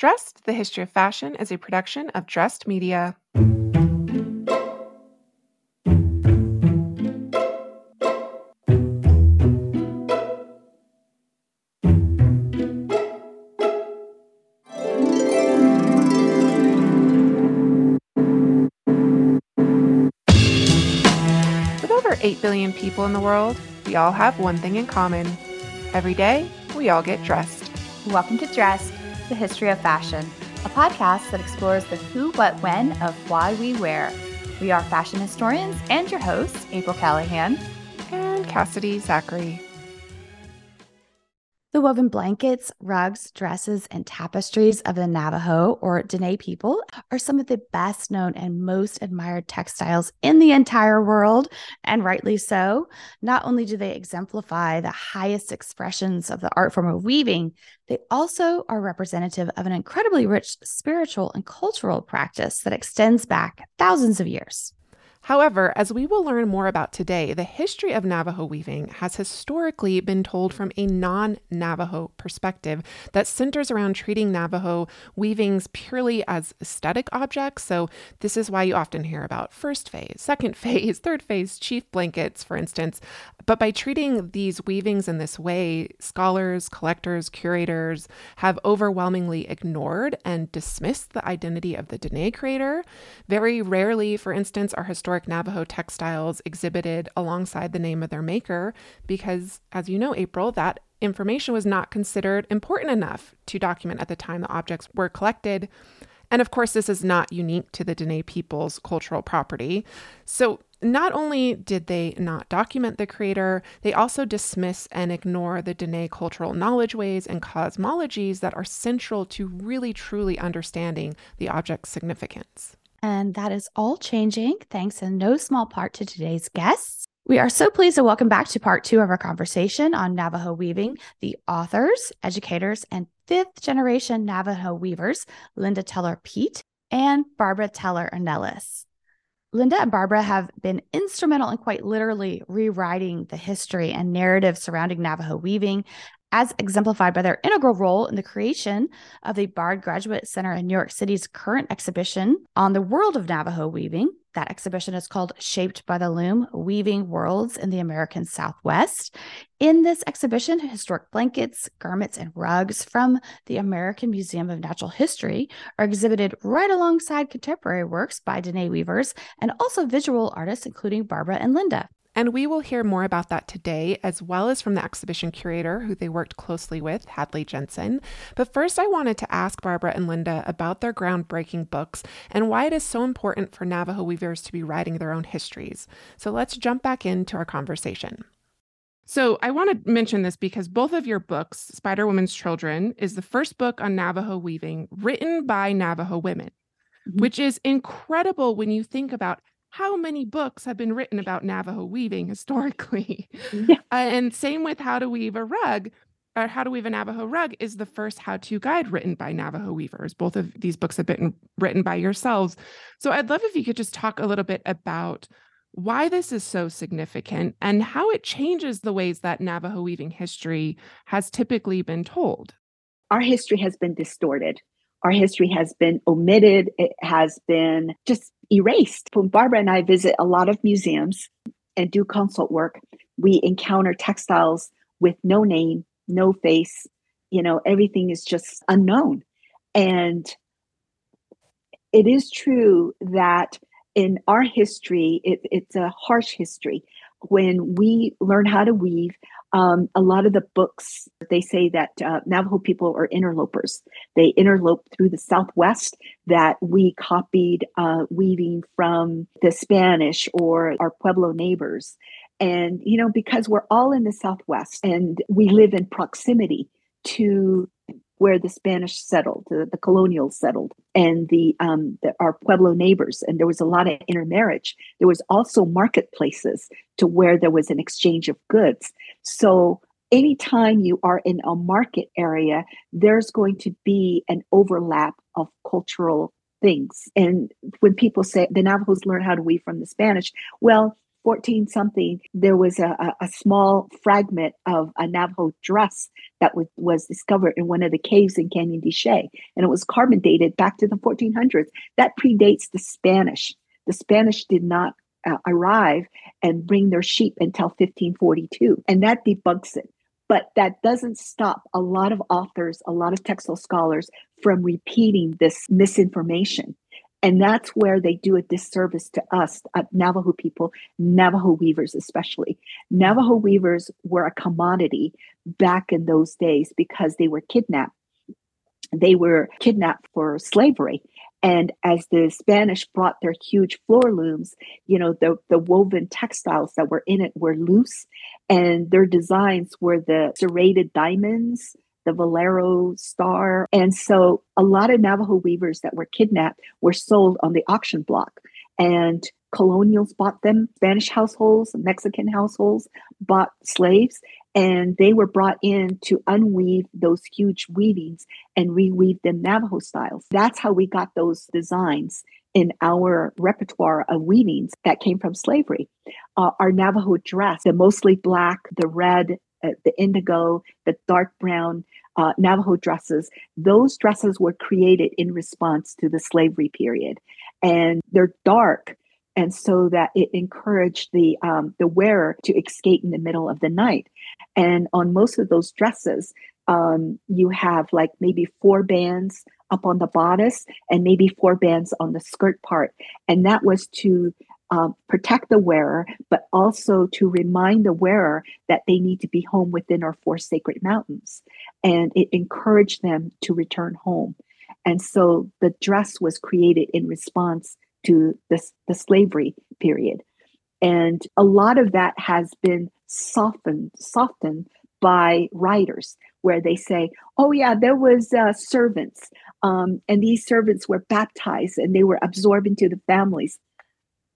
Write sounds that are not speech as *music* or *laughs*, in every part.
Dressed, the history of fashion, is a production of Dressed Media. With over 8 billion people in the world, we all have one thing in common. Every day, we all get dressed. Welcome to Dressed, the history of fashion, a podcast that explores the who, what, when of why we wear. We are fashion historians and your hosts, April Callahan. And Cassidy Zachary. The woven blankets, rugs, dresses, and tapestries of the Navajo or Diné people are some of the best known and most admired textiles in the entire world, and rightly so. Not only do they exemplify the highest expressions of the art form of weaving, they also are representative of an incredibly rich spiritual and cultural practice that extends back thousands of years. However, as we will learn more about today, the history of Navajo weaving has historically been told from a non Navajo perspective that centers around treating Navajo weavings purely as aesthetic objects. So, this is why you often hear about first phase, second *laughs* phase, third phase, chief blankets, for instance. But by treating these weavings in this way, scholars, collectors, curators have overwhelmingly ignored and dismissed the identity of the Diné creator. Very rarely, for instance, are historic Navajo textiles exhibited alongside the name of their maker because, as you know, April, that information was not considered important enough to document at the time the objects were collected. And of course, this is not unique to the Diné people's cultural property. So, not only did they not document the creator, they also dismiss and ignore the Diné cultural knowledge ways and cosmologies that are central to really truly understanding the object's significance. And that is all changing thanks in no small part to today's guests. We are so pleased to welcome back to part two of our conversation on Navajo weaving the authors, educators, and fifth generation Navajo weavers, Lynda Teller Pete and Barbara Teller Ornelas. Lynda and Barbara have been instrumental in quite literally rewriting the history and narrative surrounding Navajo weaving, as exemplified by their integral role in the creation of the Bard Graduate Center in New York City's current exhibition on the world of Navajo weaving. That exhibition is called Shaped by the Loom Weaving Worlds in the American Southwest. In this exhibition, historic blankets, garments, and rugs from the American Museum of Natural History are exhibited right alongside contemporary works by Diné weavers and also visual artists, including Barbara and Lynda. And we will hear more about that today, as well as from the exhibition curator who they worked closely with, Hadley Jensen. But first, I wanted to ask Barbara and Lynda about their groundbreaking books and why it is so important for Navajo weavers to be writing their own histories. So let's jump back into our conversation. So, I want to mention this because both of your books, Spider Woman's Children, is the first book on Navajo weaving written by Navajo women, mm-hmm. which is incredible when you think about how many books have been written about Navajo weaving historically? Yeah. *laughs* Uh, and same with how to weave a rug or how to weave a Navajo rug is the first how to guide written by Navajo weavers. Both of these books have been written by yourselves. So I'd love if you could just talk a little bit about why this is so significant and how it changes the ways that Navajo weaving history has typically been told. Our history has been distorted. Our history has been omitted. It has been just erased. When Barbara and I visit a lot of museums and do consult work, we encounter textiles with no name, no face. You know, everything is just unknown. And it is true that in our history, it, it's a harsh history. When we learn how to weave, um, a lot of the books they say that uh, Navajo people are interlopers. They interlope through the Southwest. That we copied uh, weaving from the Spanish or our Pueblo neighbors, and you know because we're all in the Southwest and we live in proximity to where the Spanish settled, the, the colonials settled, and the, um, the, our Pueblo neighbors, and there was a lot of intermarriage. There was also marketplaces to where there was an exchange of goods. So anytime you are in a market area, there's going to be an overlap of cultural things. And when people say the Navajos learn how to weave from the Spanish, well, 14 something, there was a, a, small fragment of a Navajo dress that was, was discovered in one of the caves in Canyon de Chelly. And it was carbon dated back to the 1400s. That predates the Spanish. The Spanish did not uh, arrive and bring their sheep until 1542. And that debunks it. But that doesn't stop a lot of authors, a lot of textile scholars from repeating this misinformation. And that's where they do a disservice to us, uh, Navajo people, Navajo weavers especially. Navajo weavers were a commodity back in those days because they were kidnapped. They were kidnapped for slavery. And as the Spanish brought their huge floor looms, you know, the, the woven textiles that were in it were loose, and their designs were the serrated diamonds, the Valero star. And so a lot of Navajo weavers that were kidnapped were sold on the auction block. And colonials bought them, Spanish households, Mexican households bought slaves, and they were brought in to unweave those huge weavings and reweave them Navajo styles. That's how we got those designs in our repertoire of weavings that came from slavery. Uh, our Navajo dress, the mostly black, the red, uh, the indigo, the dark brown uh, Navajo dresses, those dresses were created in response to the slavery period. And they're dark and so that it encouraged the um, the wearer to escape in the middle of the night. And on most of those dresses, um, you have like maybe four bands up on the bodice and maybe four bands on the skirt part, and that was to um, protect the wearer, but also to remind the wearer that they need to be home within our four sacred mountains. And it encouraged them to return home. And so the dress was created in response to this, the slavery period. And a lot of that has been softened, softened by writers, where they say, "Oh yeah, there was uh, servants, um, and these servants were baptized and they were absorbed into the families."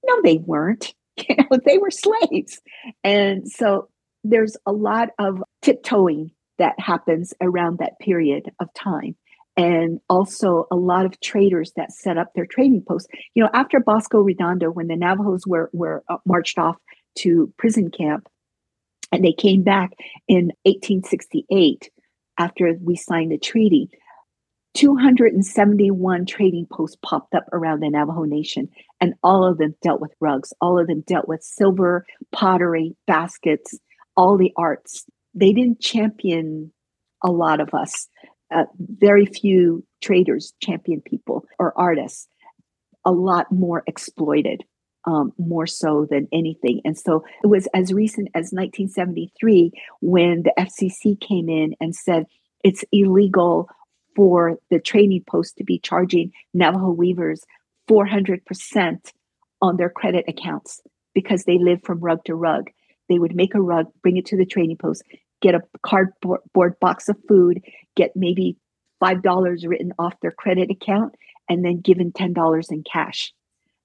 No, they weren't. *laughs* They were slaves, and so there's a lot of tiptoeing that happens around that period of time and also a lot of traders that set up their trading posts. You know, after Bosque Redondo, when the Navajos were were uh, marched off to prison camp, and they came back in 1868 after we signed the treaty. 271 trading posts popped up around the Navajo Nation, and all of them dealt with rugs. All of them dealt with silver, pottery, baskets, all the arts. They didn't champion a lot of us uh, very few traders champion people or artists, a lot more exploited, um, more so than anything. And so it was as recent as 1973 when the FCC came in and said it's illegal for the trading post to be charging Navajo weavers 400% on their credit accounts because they live from rug to rug. They would make a rug, bring it to the trading post, get a cardboard box of food, get maybe $5 written off their credit account, and then given $10 in cash.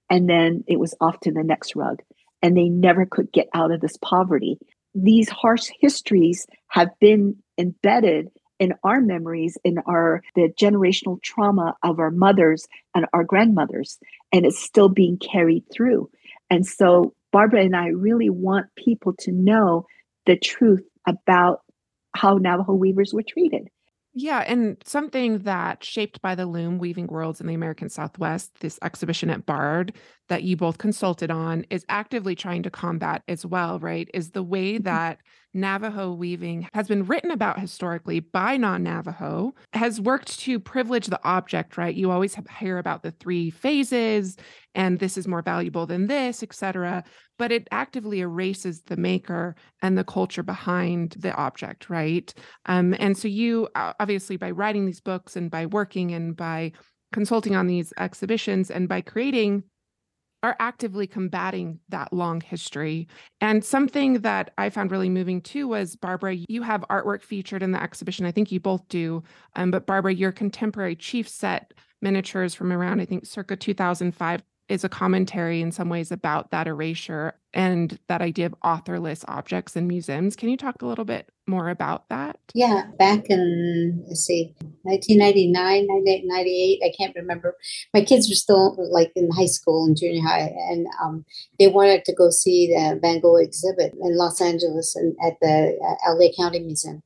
And then it was off to the next rug. And they never could get out of this poverty. These harsh histories have been embedded in our memories, in our the generational trauma of our mothers and our grandmothers, and it's still being carried through. And so Barbara and I really want people to know the truth about how Navajo weavers were treated. Yeah, and something that shaped by the loom weaving worlds in the American Southwest, this exhibition at Bard that you both consulted on is actively trying to combat as well, right? Is the way mm-hmm. that Navajo weaving has been written about historically by non Navajo, has worked to privilege the object, right? You always hear about the three phases and this is more valuable than this, etc. But it actively erases the maker and the culture behind the object, right? Um, and so you obviously by writing these books and by working and by consulting on these exhibitions and by creating are actively combating that long history. And something that I found really moving too was Barbara, you have artwork featured in the exhibition. I think you both do. Um, but Barbara, your contemporary chief set miniatures from around, I think, circa 2005 is a commentary in some ways about that erasure and that idea of authorless objects in museums. Can you talk a little bit more about that? Yeah, back in, let's see, 1999, 1998, I can't remember. My kids were still like in high school and junior high, and um, they wanted to go see the Van Gogh exhibit in Los Angeles and at the uh, LA County Museum.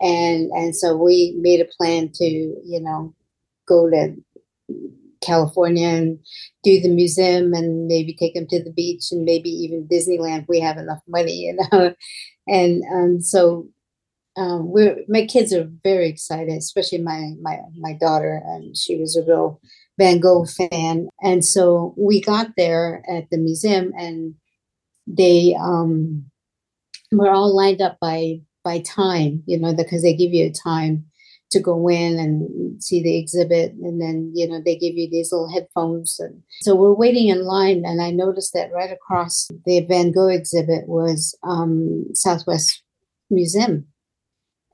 And, and so we made a plan to, you know, go to California and do the museum and maybe take them to the beach and maybe even Disneyland. We have enough money, you know. *laughs* And um, so um, we're my kids are very excited, especially my my my daughter, and she was a real Van Gogh fan. And so we got there at the museum, and they um, were all lined up by by time, you know, because they give you a time to go in and see the exhibit and then you know they give you these little headphones and so we're waiting in line and i noticed that right across the van gogh exhibit was um, southwest museum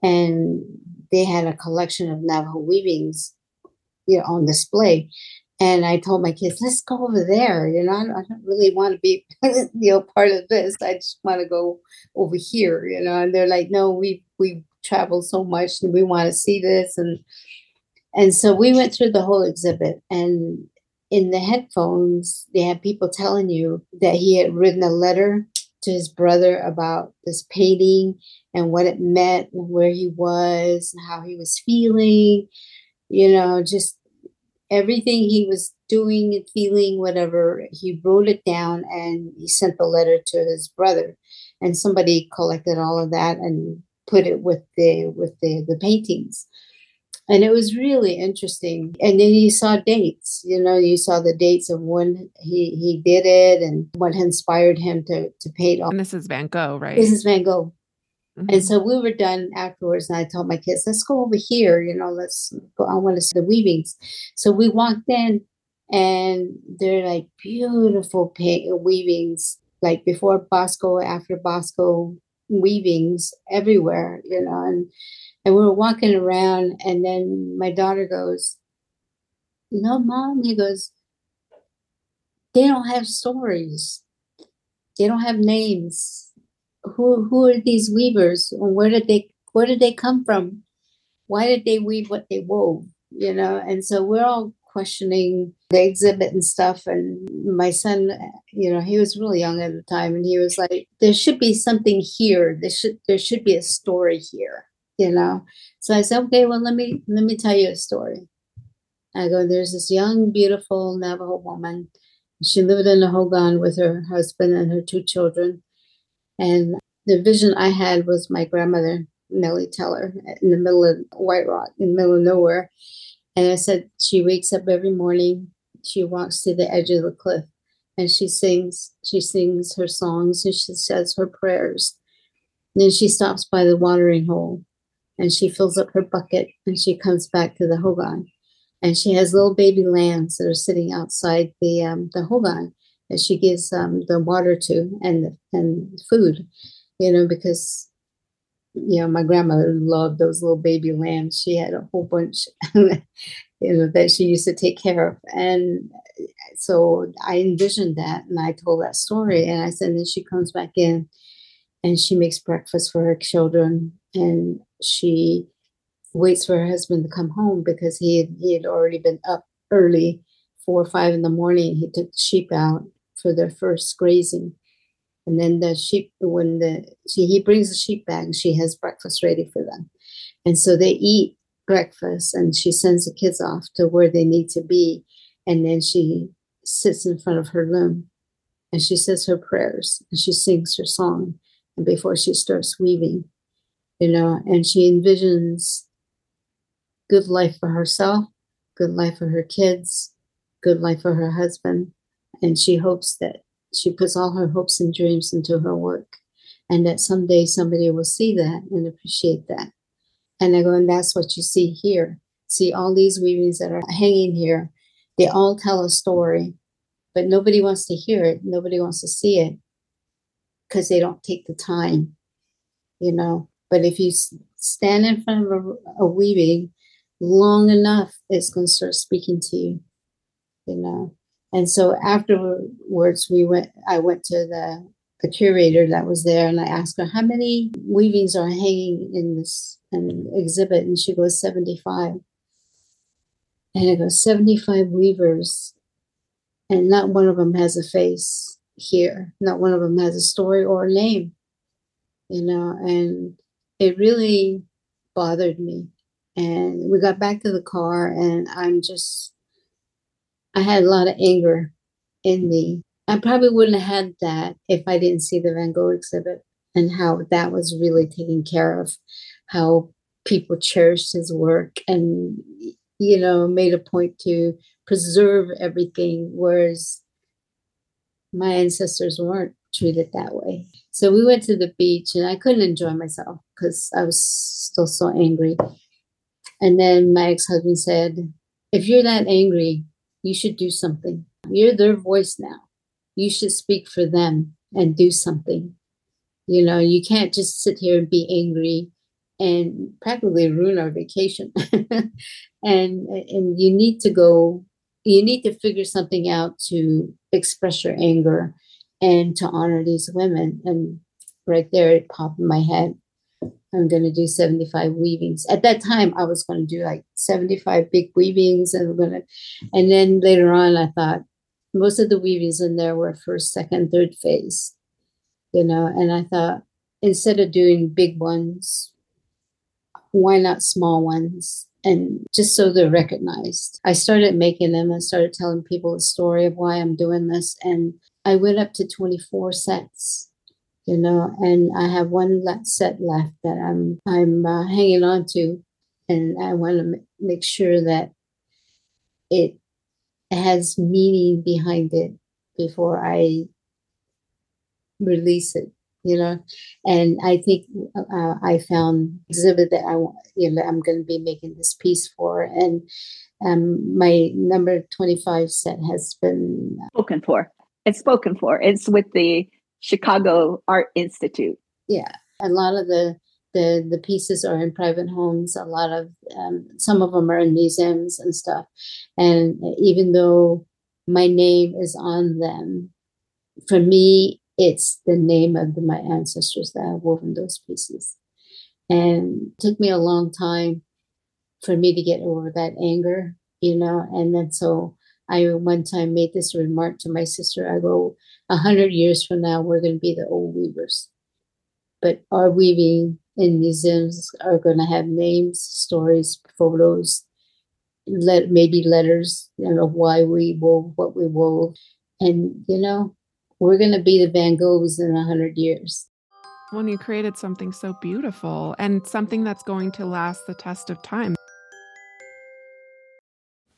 and they had a collection of navajo weavings you know on display and I told my kids, let's go over there. You know, I don't really want to be, *laughs* you know, part of this. I just want to go over here. You know, and they're like, no, we we traveled so much and we want to see this and and so we went through the whole exhibit and in the headphones they had people telling you that he had written a letter to his brother about this painting and what it meant and where he was and how he was feeling you know just everything he was doing and feeling whatever he wrote it down and he sent the letter to his brother and somebody collected all of that and put it with the with the the paintings. And it was really interesting. And then you saw dates you know you saw the dates of when he he did it and what inspired him to to paint and this is van gogh right? This is van gogh. Mm-hmm. and so we were done afterwards and i told my kids let's go over here you know let's go i want to see the weavings. So we walked in and they're like beautiful paint weavings like before Bosque after Bosque weavings everywhere, you know, and and we were walking around and then my daughter goes, you know, mom, he goes, they don't have stories. They don't have names. Who who are these weavers? And Where did they where did they come from? Why did they weave what they wove? You know, and so we're all questioning the exhibit and stuff. And my son, you know, he was really young at the time, and he was like, "There should be something here. There should there should be a story here." You know. So I said, "Okay, well, let me let me tell you a story." I go, "There's this young, beautiful Navajo woman. She lived in the Hogan with her husband and her two children, and the vision I had was my grandmother." Nellie Teller in the middle of White Rock, in the middle of nowhere. And I said, she wakes up every morning, she walks to the edge of the cliff and she sings, she sings her songs and she says her prayers. And then she stops by the watering hole and she fills up her bucket and she comes back to the hogan. And she has little baby lambs that are sitting outside the um, the hogan that she gives um, the water to and and food, you know, because you know, my grandmother loved those little baby lambs. She had a whole bunch, *laughs* you know, that she used to take care of. And so I envisioned that and I told that story. And I said, and then she comes back in and she makes breakfast for her children and she waits for her husband to come home because he had, he had already been up early, four or five in the morning. He took the sheep out for their first grazing and then the sheep when the she he brings the sheep back she has breakfast ready for them. And so they eat breakfast and she sends the kids off to where they need to be. And then she sits in front of her loom and she says her prayers and she sings her song. And before she starts weaving you know and she envisions good life for herself good life for her kids good life for her husband. And she hopes that she puts all her hopes and dreams into her work and that someday somebody will see that and appreciate that and i go and that's what you see here see all these weavings that are hanging here they all tell a story but nobody wants to hear it. Nobody wants to see it because they don't take the time, you know. But if you stand in front of a, a weaving long enough, it's going to start speaking to you, you know. And so afterwards, we went. I went to the the curator that was there, and I asked her how many weavings are hanging in this an exhibit, and she goes seventy five. And I goes seventy five weavers, and not one of them has a face here. Not one of them has a story or a name, you know. And it really bothered me. And we got back to the car, and I'm just, I had a lot of anger in me. I probably wouldn't have had that if I didn't see the Van Gogh exhibit and how that was really taken care of, how people cherished his work and, you know, made a point to preserve everything, whereas my ancestors weren't treated that way. So we went to the beach and I couldn't enjoy myself because I was still so angry. And then my ex husband said, If you're that angry, you should do something. You're their voice now. You should speak for them and do something. You know, you can't just sit here and be angry and practically ruin our vacation. *laughs* and and you need to go you need to figure something out to express your anger and to honor these women. And right there, it popped in my head. I'm going to do 75 weavings. At that time, I was going to do like 75 big weavings, and I'm going to, and then later on, I thought most of the weavings in there were first, second, third phase, you know. And I thought instead of doing big ones, why not small ones? and just so they're recognized. I started making them and started telling people the story of why I'm doing this. And I went up to 24 sets, you know, and I have one set left that I'm I'm uh, hanging on to, and I want to m- make sure that it has meaning behind it before I release it you know? And i think uh, i found exhibit that i you know i'm going to be making this piece for. And um, my number 25 set has been spoken for. It's spoken for. It's with the chicago art institute yeah a lot of the the the pieces are in private homes a lot of um, some of them are in museums and stuff and even though my name is on them for me it's the name of the, my ancestors that have woven those pieces. And took me a long time for me to get over that anger, you know. And then so I one time made this remark to my sister. I go, a hundred years from now, we're going to be the old weavers, but our weaving in museums are going to have names, stories, photos, let maybe letters, you know, why we wove what we wove, and you know, we're going to be the Van Goghs in a hundred years. When you created something so beautiful and something that's going to last the test of time.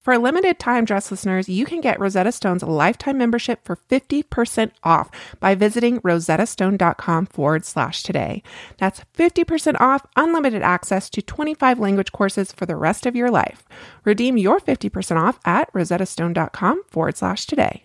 For limited time, dress listeners, you can get Rosetta Stone's lifetime membership for 50% off by visiting rosettastone.com forward slash today. That's 50% off unlimited access to 25 language courses for the rest of your life. Redeem your 50% off at rosettastone.com forward slash today.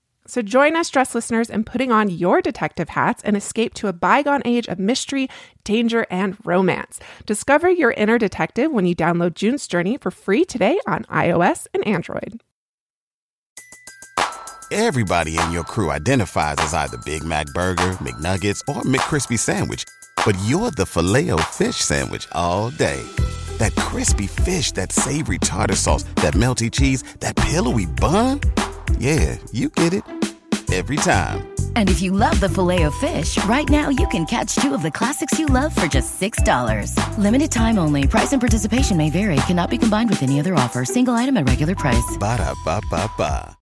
So join us, dress listeners, in putting on your detective hats and escape to a bygone age of mystery, danger, and romance. Discover your inner detective when you download June's Journey for free today on iOS and Android. Everybody in your crew identifies as either Big Mac Burger, McNuggets, or McCrispy Sandwich, but you're the filet fish Sandwich all day. That crispy fish, that savory tartar sauce, that melty cheese, that pillowy bun. Yeah, you get it every time. And if you love the filet of fish, right now you can catch two of the classics you love for just $6. Limited time only. Price and participation may vary. Cannot be combined with any other offer. Single item at regular price. Ba da ba ba ba.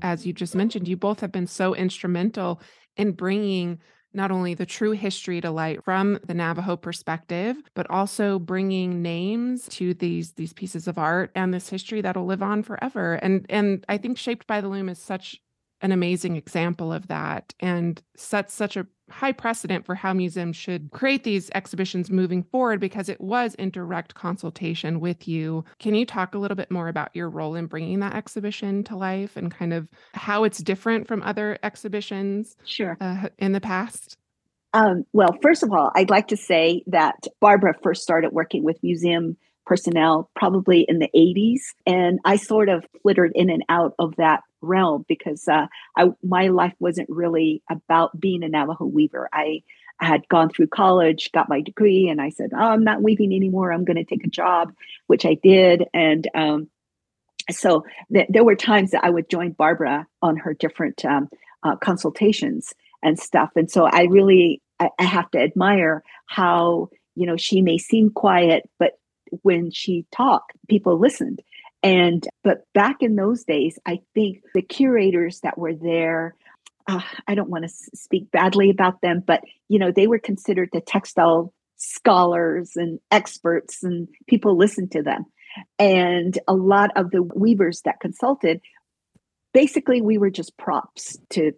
As you just mentioned, you both have been so instrumental in bringing not only the true history to light from the Navajo perspective, but also bringing names to these these pieces of art and this history that'll live on forever. And and I think Shaped by the Loom is such an amazing example of that and sets such a high precedent for how museums should create these exhibitions moving forward because it was in direct consultation with you. Can you talk a little bit more about your role in bringing that exhibition to life and kind of how it's different from other exhibitions Sure. uh, in the past? Um, well, first of all, I'd like to say that Barbara first started working with museum personnel probably in the 80s. And I sort of flittered in and out of that realm because uh, I, my life wasn't really about being a Navajo weaver. I had gone through college, got my degree, and I said, oh, I'm not weaving anymore. I'm going to take a job, which I did. And um, so th- there were times that I would join Barbara on her different um, uh, consultations and stuff. And so I really, I, I have to admire how, you know, she may seem quiet, but when she talked, people listened. And but back in those days, I think the curators that were there, uh, I don't want to speak badly about them, but you know, they were considered the textile scholars and experts, and people listened to them. And a lot of the weavers that consulted, basically, we were just props to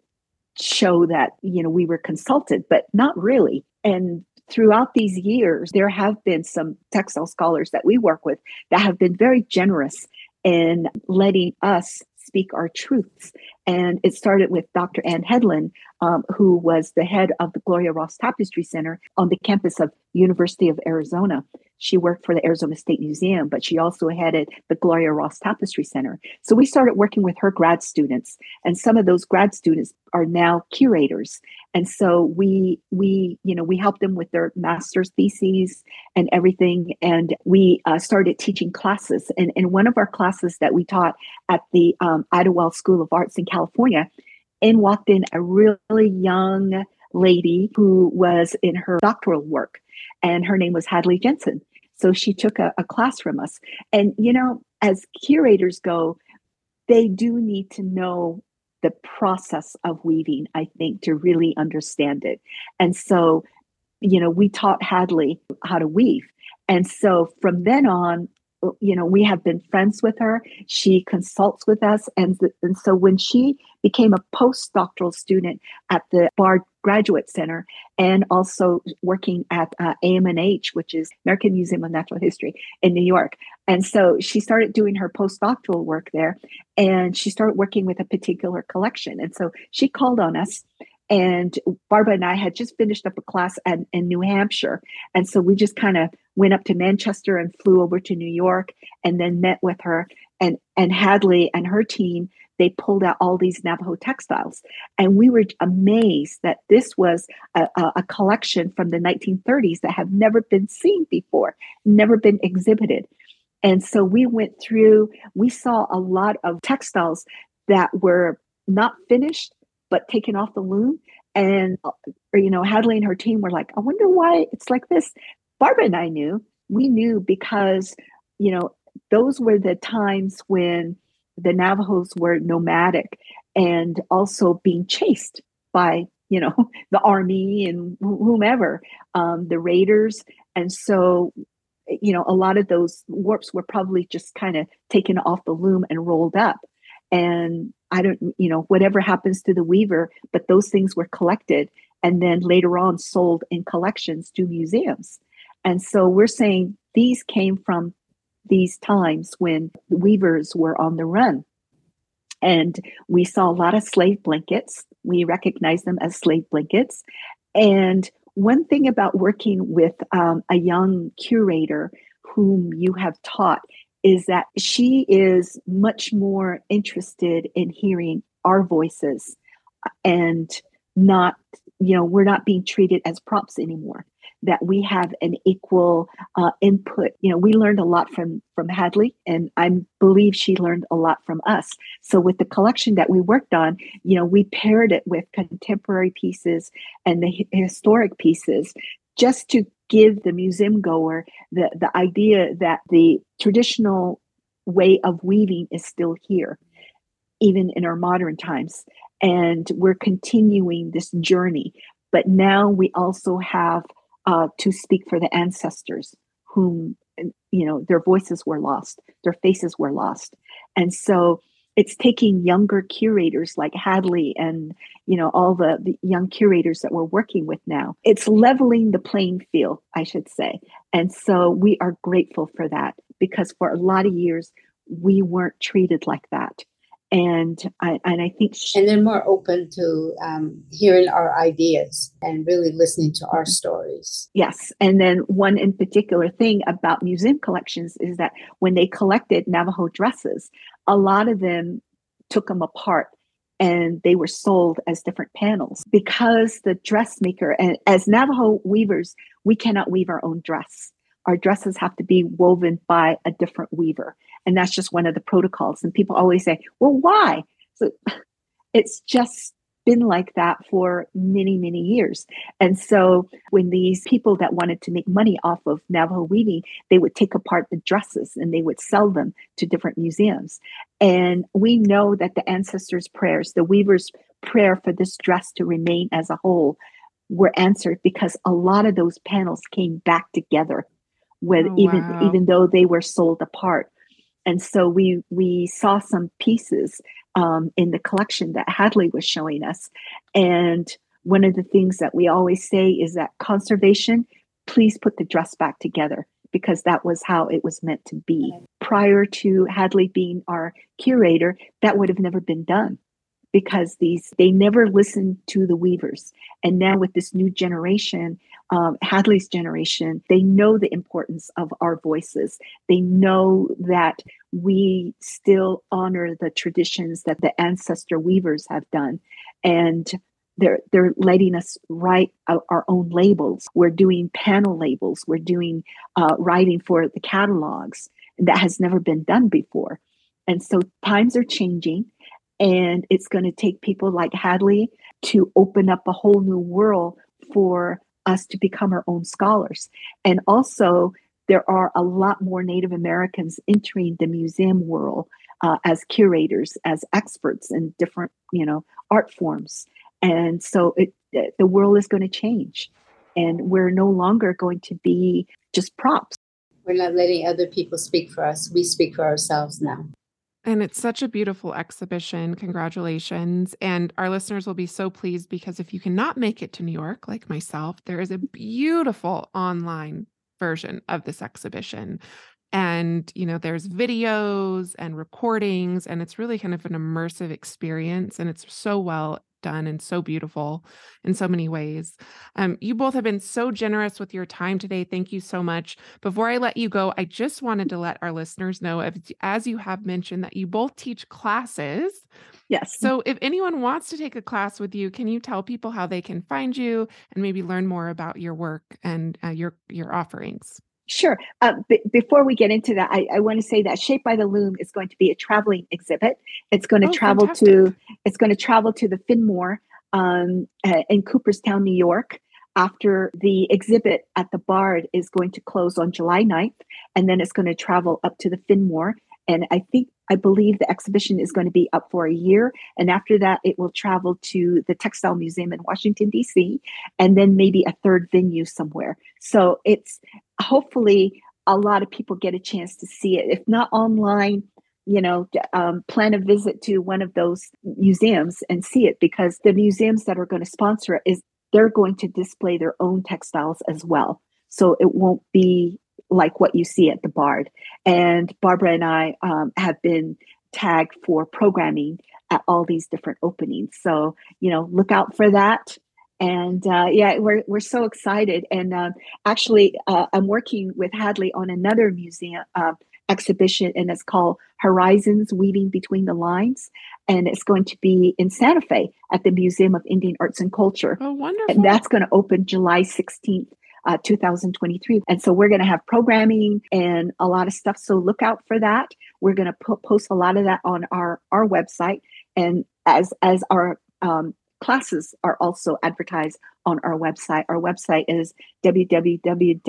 show that you know we were consulted, but not really. And throughout these years, there have been some textile scholars that we work with that have been very generous in letting us speak our truths. And it started with Dr. Ann Hedlund, um, who was the head of the Gloria Ross Tapestry Center on the campus of University of Arizona. She worked for the Arizona State Museum, but she also headed the Gloria Ross Tapestry Center. So we started working with her grad students, and some of those grad students are now curators. And so we we you know we help them with their master's theses and everything. And we uh, started teaching classes. And in one of our classes that we taught at the um, Idyllwild School of Arts in California, in walked in a really young lady who was in her doctoral work, and her name was Hadley Jensen. So she took a, a class from us. And, you know, as curators go, they do need to know the process of weaving, I think, to really understand it. And so, you know, we taught Hadley how to weave. And so from then on, you know, we have been friends with her. She consults with us. And, and so when she became a postdoctoral student at the Bard Graduate Center and also working at uh, AMNH, which is American Museum of Natural History in New York. And so she started doing her postdoctoral work there and she started working with a particular collection. And so she called on us and Barbara and I had just finished up a class at, in New Hampshire. And so we just kind of went up to Manchester and flew over to New York and then met with her. And, and Hadley and her team, they pulled out all these Navajo textiles. And we were amazed that this was a, a, collection from the 1930s that have never been seen before, never been exhibited. And so we went through, we saw a lot of textiles that were not finished, but taken off the loom. And, uh, you know, Hadley and her team were like, I wonder why it's like this. Barbara and I knew, we knew because, you know, those were the times when the Navajos were nomadic and also being chased by you know *laughs* the army and whomever um, the raiders and so you know a lot of those warps were probably just kind of taken off the loom and rolled up and i don't you know whatever happens to the weaver but those things were collected and then later on sold in collections to museums and so we're saying these came from these times when weavers were on the run and we saw a lot of slave blankets. We recognize them as slave blankets. And one thing about working with um, a young curator whom you have taught is that she is much more interested in hearing our voices and not, you know, we're not being treated as props anymore that we have an equal uh, input. You know, we learned a lot from from Hadley, and I believe she learned a lot from us. So with the collection that we worked on, you know, we paired it with contemporary pieces and the historic pieces, just to give the museum goer the the idea that the traditional way of weaving is still here even in our modern times. And we're continuing this journey. But now we also have uh, to speak for the ancestors whom you know their voices were lost their faces were lost. And so it's taking younger curators like hadley and you know all the, the young curators that we're working with now. It's leveling the playing field i should say. And so we are grateful for that because for a lot of years we weren't treated like that. And I, and I think she, and they're more open to um, hearing our ideas and really listening to our stories. Yes, and then one in particular thing about museum collections is that when they collected Navajo dresses, a lot of them took them apart and they were sold as different panels because the dressmaker and as Navajo weavers, we cannot weave our own dress. Our dresses have to be woven by a different weaver. And that's just one of the protocols. And people always say, well, why? So *laughs* it's just been like that for many, many years. And so when these people that wanted to make money off of Navajo weaving, they would take apart the dresses and they would sell them to different museums. And we know that the ancestors' prayers, the weaver's prayer for this dress to remain as a whole, were answered because a lot of those panels came back together with oh, even wow. even though they were sold apart and so we we saw some pieces um, in the collection that Hadley was showing us. And one of the things that we always say is that conservation, please put the dress back together because that was how it was meant to be. Prior to Hadley being our curator, that would have never been done because these they never listened to the weavers and now with this new generation um, hadley's generation they know the importance of our voices. They know that we still honor the traditions that the ancestor weavers have done. And they're they're letting us write our own labels. We're doing panel labels. We're doing uh, writing for the catalogs. That has never been done before. And so times are changing and it's going to take people like Hadley to open up a whole new world for us to become our own scholars. And also, there are a lot more Native Americans entering the museum world uh, as curators, as experts in different, you know, art forms. And so it, the world is going to change. And we're no longer going to be just props. We're not letting other people speak for us. We speak for ourselves now. And it's such a beautiful exhibition. Congratulations. And our listeners will be so pleased because if you cannot make it to New York, like myself, there is a beautiful online version of this exhibition. And, you know, there's videos and recordings, and it's really kind of an immersive experience. And it's so well done and so beautiful in so many ways. Um, you both have been so generous with your time today. Thank you so much. Before I let you go, I just wanted to let our listeners know, if, as you have mentioned, that you both teach classes. Yes. So if anyone wants to take a class with you, can you tell people how they can find you and maybe learn more about your work and uh, your your offerings? Sure. Uh, b- before we get into that, I, I want to say that Shaped by the Loom is going to be a traveling exhibit. It's going to oh, travel fantastic. to it's going to travel to the Fenimore um, uh, in Cooperstown, New York. After the exhibit at the Bard is going to close on July 9th, and then it's going to travel up to the Fenimore. And I think I believe the exhibition is going to be up for a year. And after that, it will travel to the Textile Museum in Washington, D.C., and then maybe a third venue somewhere. So it's hopefully a lot of people get a chance to see it. If not online, you know, um, plan a visit to one of those museums and see it because the museums that are going to sponsor it is they're going to display their own textiles as well. So it won't be like what you see at the Bard. And Barbara and I um, have been tagged for programming at all these different openings. So, you know, look out for that. And uh, yeah, we're, we're so excited. And uh, actually, uh, I'm working with Hadley on another museum uh, exhibition, and it's called Horizons Weaving Between the Lines. And it's going to be in Santa Fe at the Museum of Indian Arts and Culture. Oh, wonderful. And that's going to open July 16th uh, 2023. And so we're going to have programming and a lot of stuff. So look out for that. We're going to po- post a lot of that on our our website, and as as our um, classes are also advertised on our website. Our website is www.navajo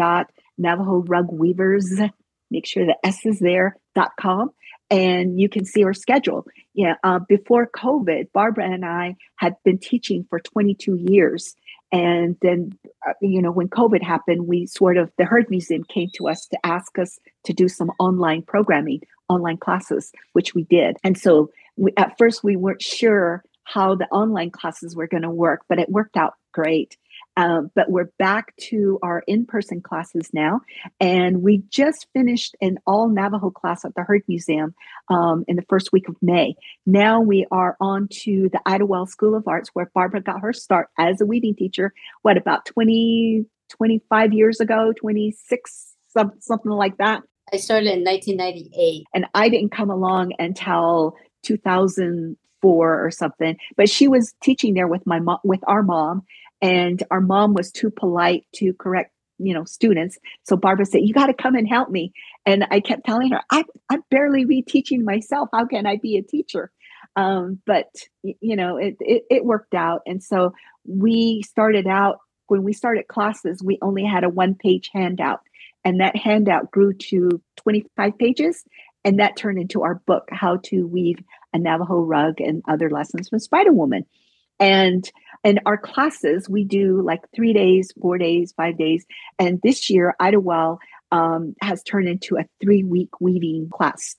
Make sure the S is there. dot com, and you can see our schedule. Yeah, uh, before COVID, Barbara and I had been teaching for 22 years, and then, uh, you know, when COVID happened, we sort of, the Heard Museum came to us to ask us to do some online programming, online classes, which we did. And so we, at first, we weren't sure how the online classes were going to work, but it worked out great. Um, but we're back to our in person classes now. And we just finished an all Navajo class at the Heard Museum um, in the first week of May. Now we are on to the Idyllwild School of Arts, where Barbara got her start as a weaving teacher, what, about 20, 25 years ago, 26, some, something like that. I started in 1998. And I didn't come along until 2004 or something but she was teaching there with my mom with our mom and our mom was too polite to correct you know students. So barbara said you got to come and help me. And i kept telling her I, i'm barely reteaching myself. How can i be a teacher? Um, but you know it, it, it worked out. And so we started out when we started classes we only had a one page handout. And that handout grew to 25 pages. And that turned into our book how to weave a navajo rug and other lessons from spider woman and in our classes, we do like three days, four days, five days. And this year, Idyllwild um, has turned into a three week weaving class.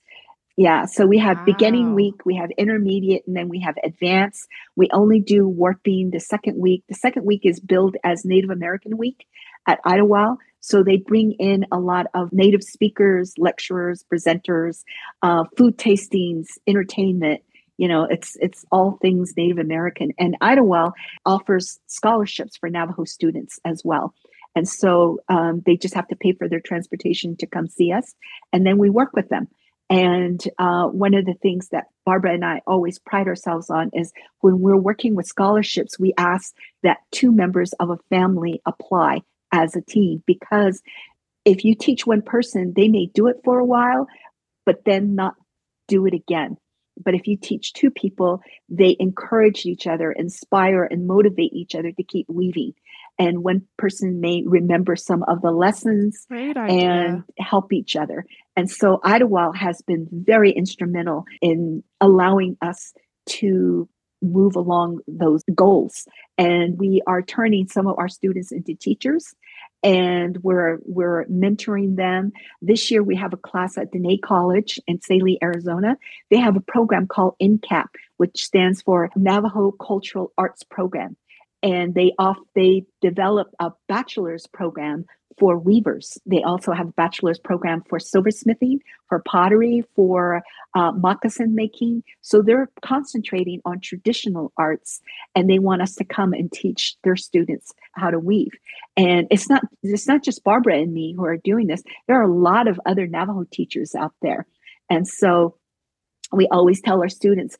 Yeah, so we have wow. beginning week, we have intermediate, and then we have advanced. We only do warping the second week. The second week is billed as Native American Week at Idyllwild. So they bring in a lot of Native speakers, lecturers, presenters, uh, food tastings, entertainment you know it's it's all things native american. And Idyllwild offers scholarships for navajo students as well. And so um, they just have to pay for their transportation to come see us and then we work with them. And uh, one of the things that barbara and i always pride ourselves on is when we're working with scholarships we ask that two members of a family apply as a team because if you teach one person they may do it for a while but then not do it again but if you teach two people, they encourage each other, inspire, and motivate each other to keep weaving. And one person may remember some of the lessons and help each other. And so Idyllwild has been very instrumental in allowing us to move along those goals. And we are turning some of our students into teachers and we're we're mentoring them. This year we have a class at Diné College in Tsaile, Arizona. They have a program called NCAP, which stands for Navajo Cultural Arts Program. And they off they develop a bachelor's program for weavers. They also have a bachelor's program for silversmithing, for pottery, for uh, moccasin making. So they're concentrating on traditional arts, and they want us to come and teach their students how to weave. And it's not it's not just Barbara and me who are doing this. There are a lot of other Navajo teachers out there, and so we always tell our students,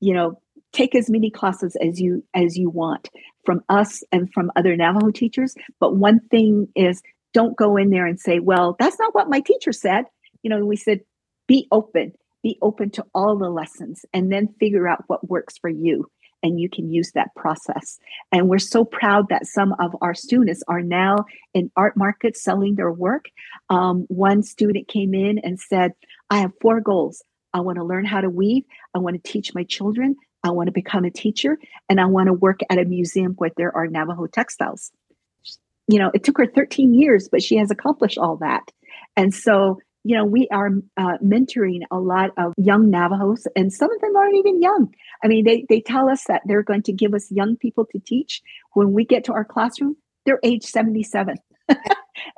you know, take as many classes as you as you want from us and from other Navajo teachers. But one thing is don't go in there and say, well, that's not what my teacher said. You know, we said, be open, be open to all the lessons and then figure out what works for you. And you can use that process. And we're so proud that some of our students are now in art markets selling their work. Um, one student came in and said, I have four goals. I want to learn how to weave. I want to teach my children. I want to become a teacher. And I want to work at a museum where there are Navajo textiles. You know, it took her 13 years, but she has accomplished all that. And so you know, we are uh, mentoring a lot of young Navajos, and some of them aren't even young. I mean, they, they tell us that they're going to give us young people to teach. When we get to our classroom, they're age 77. *laughs*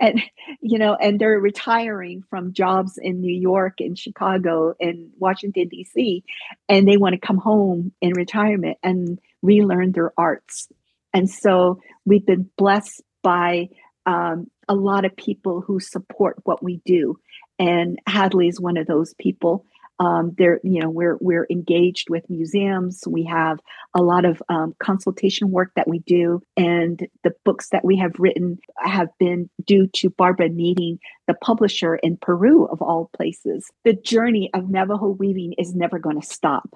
and, you know, and they're retiring from jobs in New York and Chicago and Washington, D.C., and they want to come home in retirement and relearn their arts. And so we've been blessed by um, a lot of people who support what we do and Hadley is one of those people. Um, there, you know, we're we're engaged with museums. We have a lot of um, consultation work that we do, and the books that we have written have been due to Barbara meeting the publisher in Peru, of all places. The journey of Navajo weaving is never going to stop,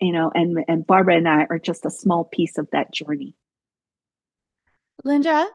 you know, and and Barbara and I are just a small piece of that journey. Lynda,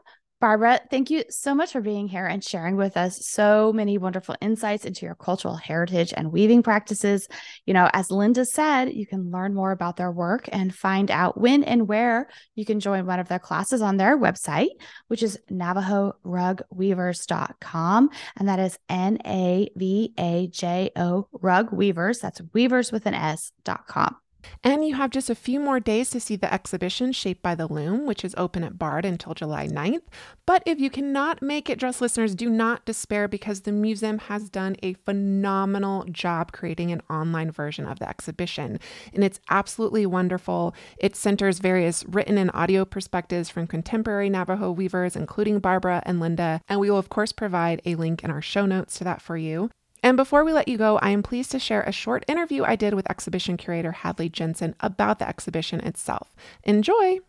Barbara, thank you so much for being here and sharing with us so many wonderful insights into your cultural heritage and weaving practices. You know, as Lynda said, you can learn more about their work and find out when and where you can join one of their classes on their website, which is NavajoRugWeavers.com. And that is N A V A J O Rug Weavers. That's weavers with an S.com. And you have just a few more days to see the exhibition Shaped by the Loom, which is open at BARD until July 9th. But if you cannot make it, dress listeners, do not despair because the museum has done a phenomenal job creating an online version of the exhibition. And it's absolutely wonderful. It centers various written and audio perspectives from contemporary Navajo weavers, including Barbara and Lynda. And we will, of course, provide a link in our show notes to that for you. And before we let you go, I am pleased to share a short interview I did with exhibition curator Hadley Jensen about the exhibition itself. Enjoy!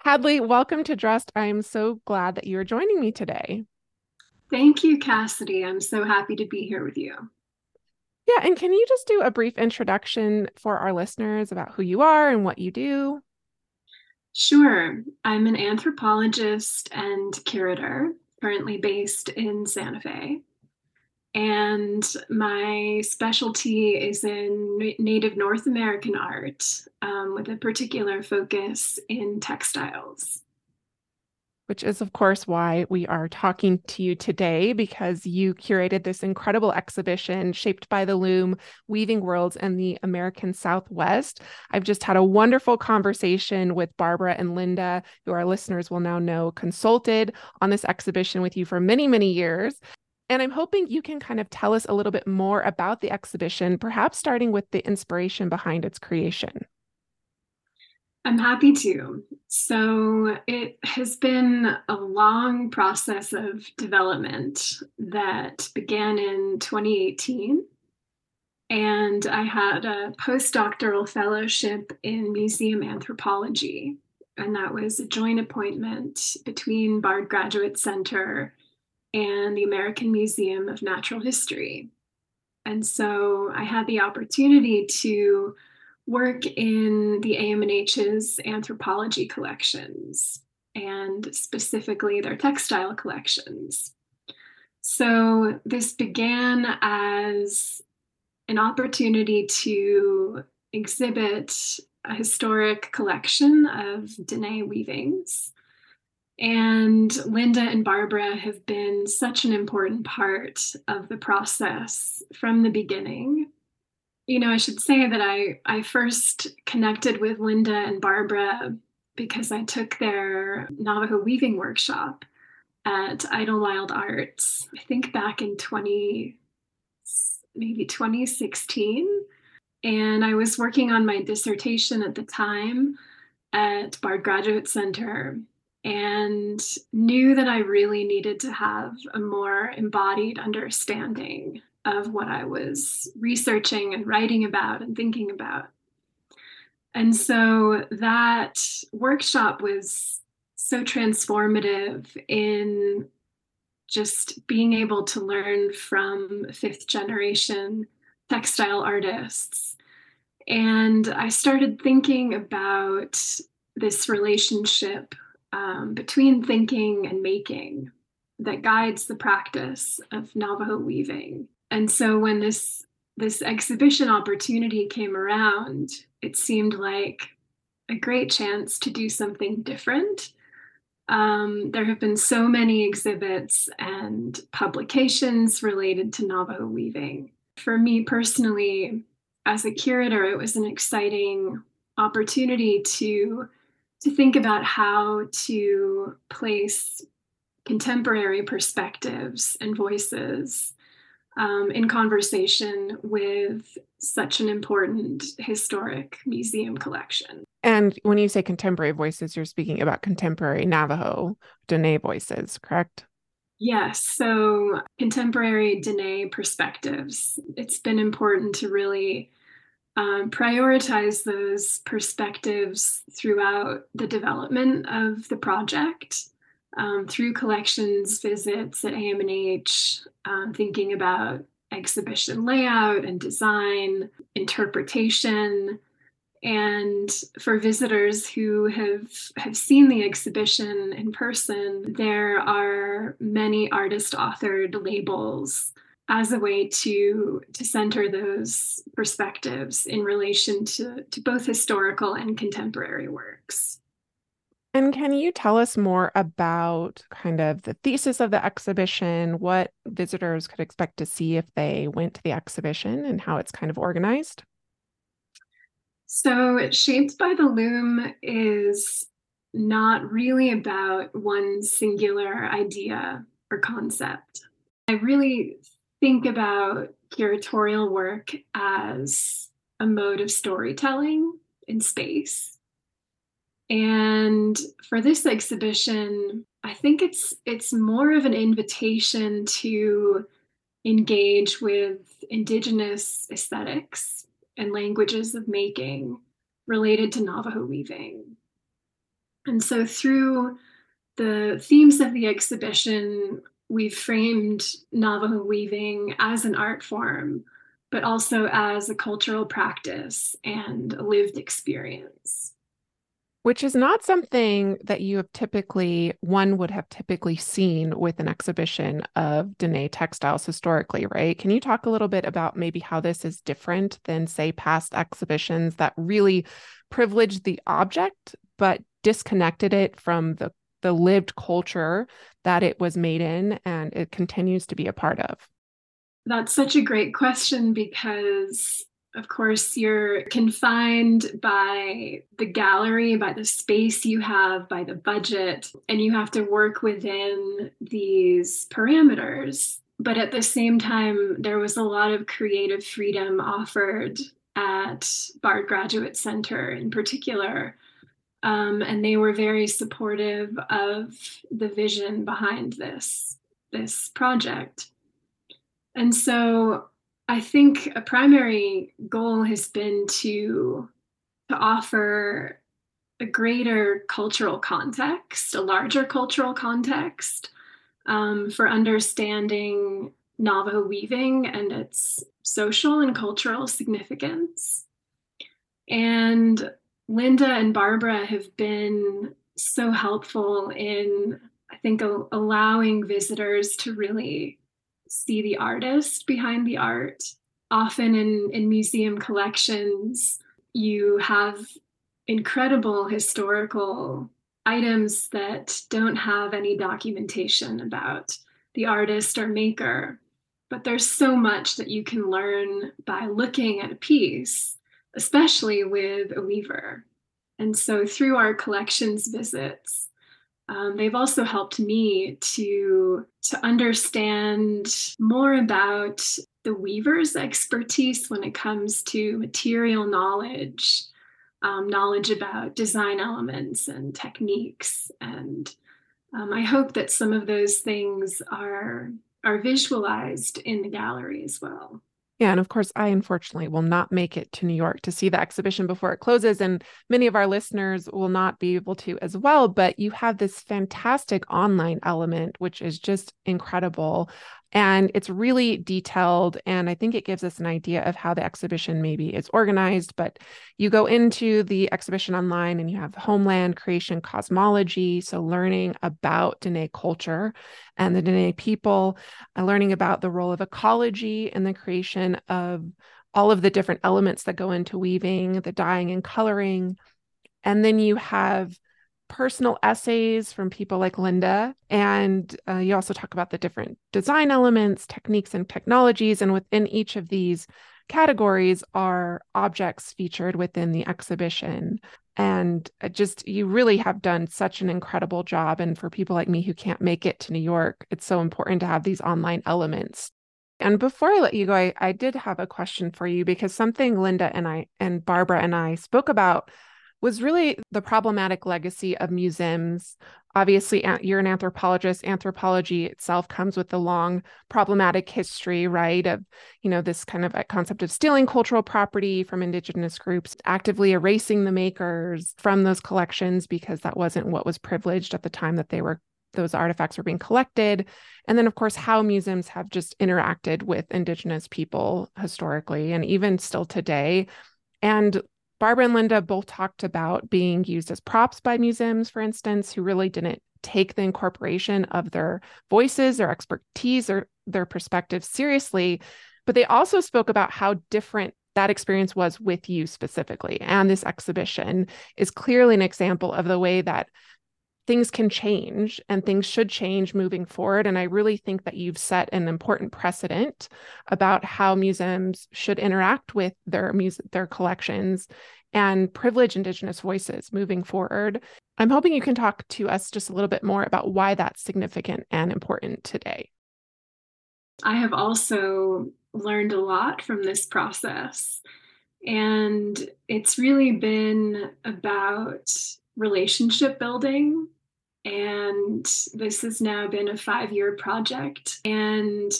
Hadley, welcome to Dressed. I am so glad that you are joining me today. Thank you, Cassidy. I'm so happy to be here with you. Yeah, and can you just do a brief introduction for our listeners about who you are and what you do? Sure. I'm an anthropologist and curator, currently based in Santa Fe and my specialty is in Native North American art um, with a particular focus in textiles. Which is, of course, why we are talking to you today because you curated this incredible exhibition shaped by the loom, Weaving Worlds and the American Southwest. I've just had a wonderful conversation with Barbara and Lynda, who our listeners will now know consulted on this exhibition with you for many, many years. And I'm hoping you can kind of tell us a little bit more about the exhibition, perhaps starting with the inspiration behind its creation. I'm happy to. So, it has been a long process of development that began in 2018. And I had a postdoctoral fellowship in museum anthropology. And that was a joint appointment between Bard Graduate Center and the American Museum of Natural History. And so I had the opportunity to work in the AMNH's anthropology collections and specifically their textile collections. So this began as an opportunity to exhibit a historic collection of Diné weavings and Lynda and Barbara have been such an important part of the process from the beginning. You know, I should say that I, I first connected with Lynda and Barbara because I took their Navajo weaving workshop at Idyllwild Arts, I think back in 20, maybe 2016. And I was working on my dissertation at the time at Bard Graduate Center and knew that I really needed to have a more embodied understanding of what I was researching and writing about and thinking about. And so that workshop was so transformative in just being able to learn from fifth generation textile artists. And I started thinking about this relationship um, between thinking and making that guides the practice of Navajo weaving. And so when this this exhibition opportunity came around, it seemed like a great chance to do something different. Um, there have been so many exhibits and publications related to Navajo weaving. For me personally, as a curator, it was an exciting opportunity to to think about how to place contemporary perspectives and voices um, in conversation with such an important historic museum collection. And when you say contemporary voices, you're speaking about contemporary Navajo Diné voices, correct? Yes. So, contemporary Diné perspectives. It's been important to really um, prioritize those perspectives throughout the development of the project um, through collections visits at AMNH, um, thinking about exhibition layout and design, interpretation. And for visitors who have, have seen the exhibition in person, there are many artist authored labels as a way to, to center those perspectives in relation to, to both historical and contemporary works. And can you tell us more about kind of the thesis of the exhibition, what visitors could expect to see if they went to the exhibition, and how it's kind of organized? So, Shaped by the Loom is not really about one singular idea or concept. I really think about curatorial work as a mode of storytelling in space and for this exhibition, I think it's it's more of an invitation to engage with indigenous aesthetics and languages of making related to Navajo weaving. And so through the themes of the exhibition, we've framed Navajo weaving as an art form, but also as a cultural practice and a lived experience which is not something that you have typically, one would have typically seen with an exhibition of Diné textiles historically, right? Can you talk a little bit about maybe how this is different than, say, past exhibitions that really privileged the object, but disconnected it from the, the lived culture that it was made in and it continues to be a part of? That's such a great question because of course, you're confined by the gallery, by the space you have, by the budget, and you have to work within these parameters. But at the same time, there was a lot of creative freedom offered at Bard Graduate Center in particular. Um, and they were very supportive of the vision behind this, this project. And so I think a primary goal has been to to offer a greater cultural context, a larger cultural context um, for understanding Navajo weaving and its social and cultural significance. And Lynda and Barbara have been so helpful in, I think, allowing visitors to really see the artist behind the art. Often in, in museum collections, you have incredible historical items that don't have any documentation about the artist or maker. But there's so much that you can learn by looking at a piece, especially with a weaver. And so through our collections visits, um, they've also helped me to to understand more about the weaver's expertise when it comes to material knowledge, um, knowledge about design elements and techniques, and um, I hope that some of those things are are visualized in the gallery as well. Yeah, and of course, I unfortunately will not make it to New York to see the exhibition before it closes, and many of our listeners will not be able to as well. But you have this fantastic online element, which is just incredible. And it's really detailed. And I think it gives us an idea of how the exhibition maybe is organized. But you go into the exhibition online and you have homeland creation cosmology. So, learning about Diné culture and the Diné people, uh, learning about the role of ecology in the creation of all of the different elements that go into weaving, the dyeing and coloring. And then you have personal essays from people like Lynda. And uh, you also talk about the different design elements, techniques, and technologies. And within each of these categories are objects featured within the exhibition. And just, you really have done such an incredible job. And for people like me who can't make it to New York, it's so important to have these online elements. And before I let you go, I, I did have a question for you because something Lynda and I and Barbara and I spoke about was really the problematic legacy of museums. Obviously, you're an anthropologist. Anthropology itself comes with a long problematic history, right? Of, you know, this kind of uh, concept of stealing cultural property from Indigenous groups, actively erasing the makers from those collections because that wasn't what was privileged at the time that they were those artifacts were being collected. And then, of course, how museums have just interacted with Indigenous people historically and even still today. And Barbara and Lynda both talked about being used as props by museums, for instance, who really didn't take the incorporation of their voices, their expertise, or their perspectives seriously. But they also spoke about how different that experience was with you specifically. And this exhibition is clearly an example of the way that things can change and things should change moving forward. And I really think that you've set an important precedent about how museums should interact with their music, their collections and privilege Indigenous voices moving forward. I'm hoping you can talk to us just a little bit more about why that's significant and important today. I have also learned a lot from this process. And it's really been about relationship building and this has now been a five year project. And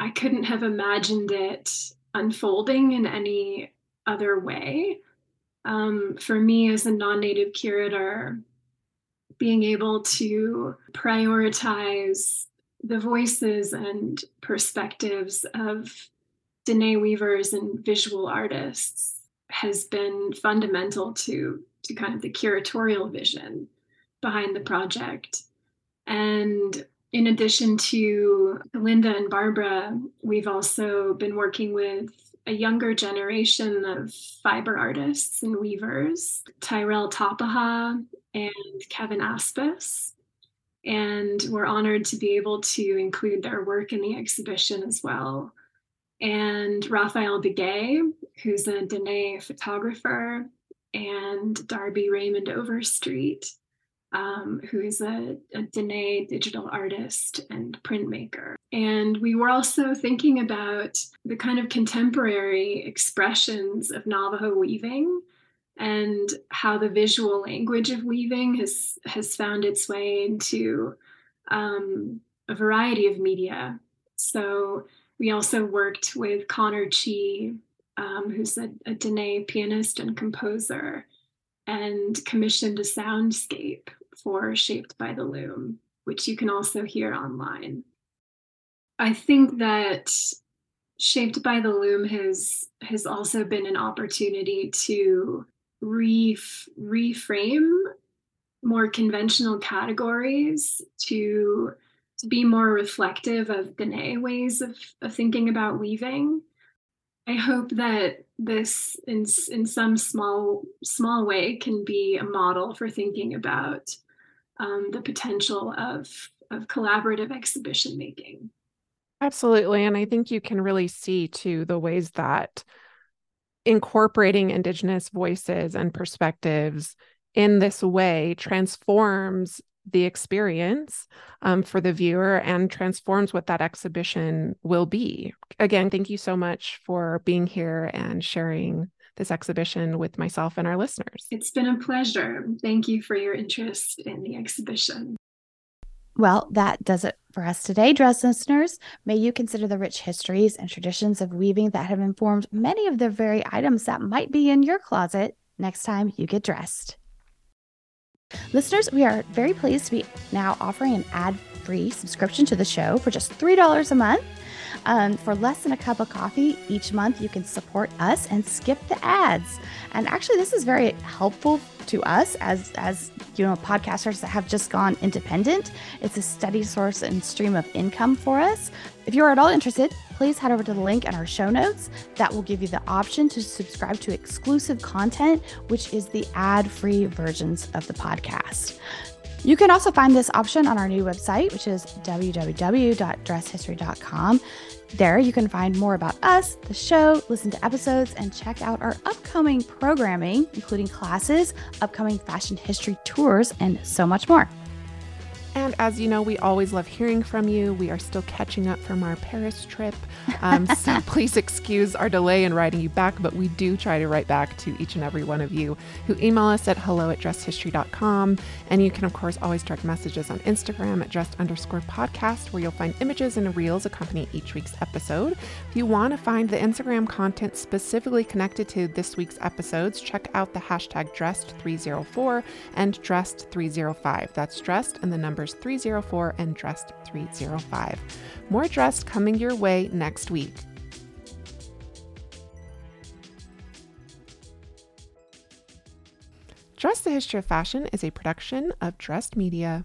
I couldn't have imagined it unfolding in any other way. Um, for me, as a non native curator, being able to prioritize the voices and perspectives of Diné weavers and visual artists has been fundamental to, to kind of the curatorial vision behind the project. And in addition to Lynda and Barbara, we've also been working with a younger generation of fiber artists and weavers, Tyrell Tapaha and Kevin Aspaas. And we're honored to be able to include their work in the exhibition as well. And Raphael Begay, who's a Diné photographer, and Darby Raymond Overstreet, um, who is a, a Diné digital artist and printmaker. And we were also thinking about the kind of contemporary expressions of Navajo weaving and how the visual language of weaving has has found its way into um, a variety of media. So we also worked with Connor Chee, um, who's a, a Diné pianist and composer, and commissioned a soundscape for Shaped by the Loom, which you can also hear online. I think that Shaped by the Loom has has also been an opportunity to re- reframe more conventional categories to to be more reflective of Diné ways of, of thinking about weaving. I hope that this in in some small small way can be a model for thinking about um, the potential of of collaborative exhibition making. Absolutely, and I think you can really see too the ways that incorporating indigenous voices and perspectives in this way transforms the experience um, for the viewer and transforms what that exhibition will be. Again, thank you so much for being here and sharing this exhibition with myself and our listeners. It's been a pleasure. Thank you for your interest in the exhibition. Well, that does it for us today, dress listeners. May you consider the rich histories and traditions of weaving that have informed many of the very items that might be in your closet next time you get dressed. Listeners, we are very pleased to be now offering an ad free subscription to the show for just $3 a month. Um, for less than a cup of coffee each month, you can support us and skip the ads. And actually, this is very helpful to us as as you know podcasters that have just gone independent. It's a steady source and stream of income for us. If you're at all interested, please head over to the link in our show notes. That will give you the option to subscribe to exclusive content, which is the ad-free versions of the podcast. You can also find this option on our new website, which is www.dresshistory.com. There, you can find more about us, the show, listen to episodes, and check out our upcoming programming, including classes, upcoming fashion history tours, and so much more. And as you know, we always love hearing from you. We are still catching up from our Paris trip. Um, *laughs* so please excuse our delay in writing you back, but we do try to write back to each and every one of you who email us at hello at dresshistory.com. And you can, of course, always direct messages on Instagram at dressed underscore podcast, where you'll find images and reels accompanying each week's episode. If you want to find the Instagram content specifically connected to this week's episodes, check out the hashtag dressed304 and dressed305. That's dressed and the number 304 and Dressed 305. More Dressed coming your way next week. Dress the History of Fashion is a production of Dressed Media.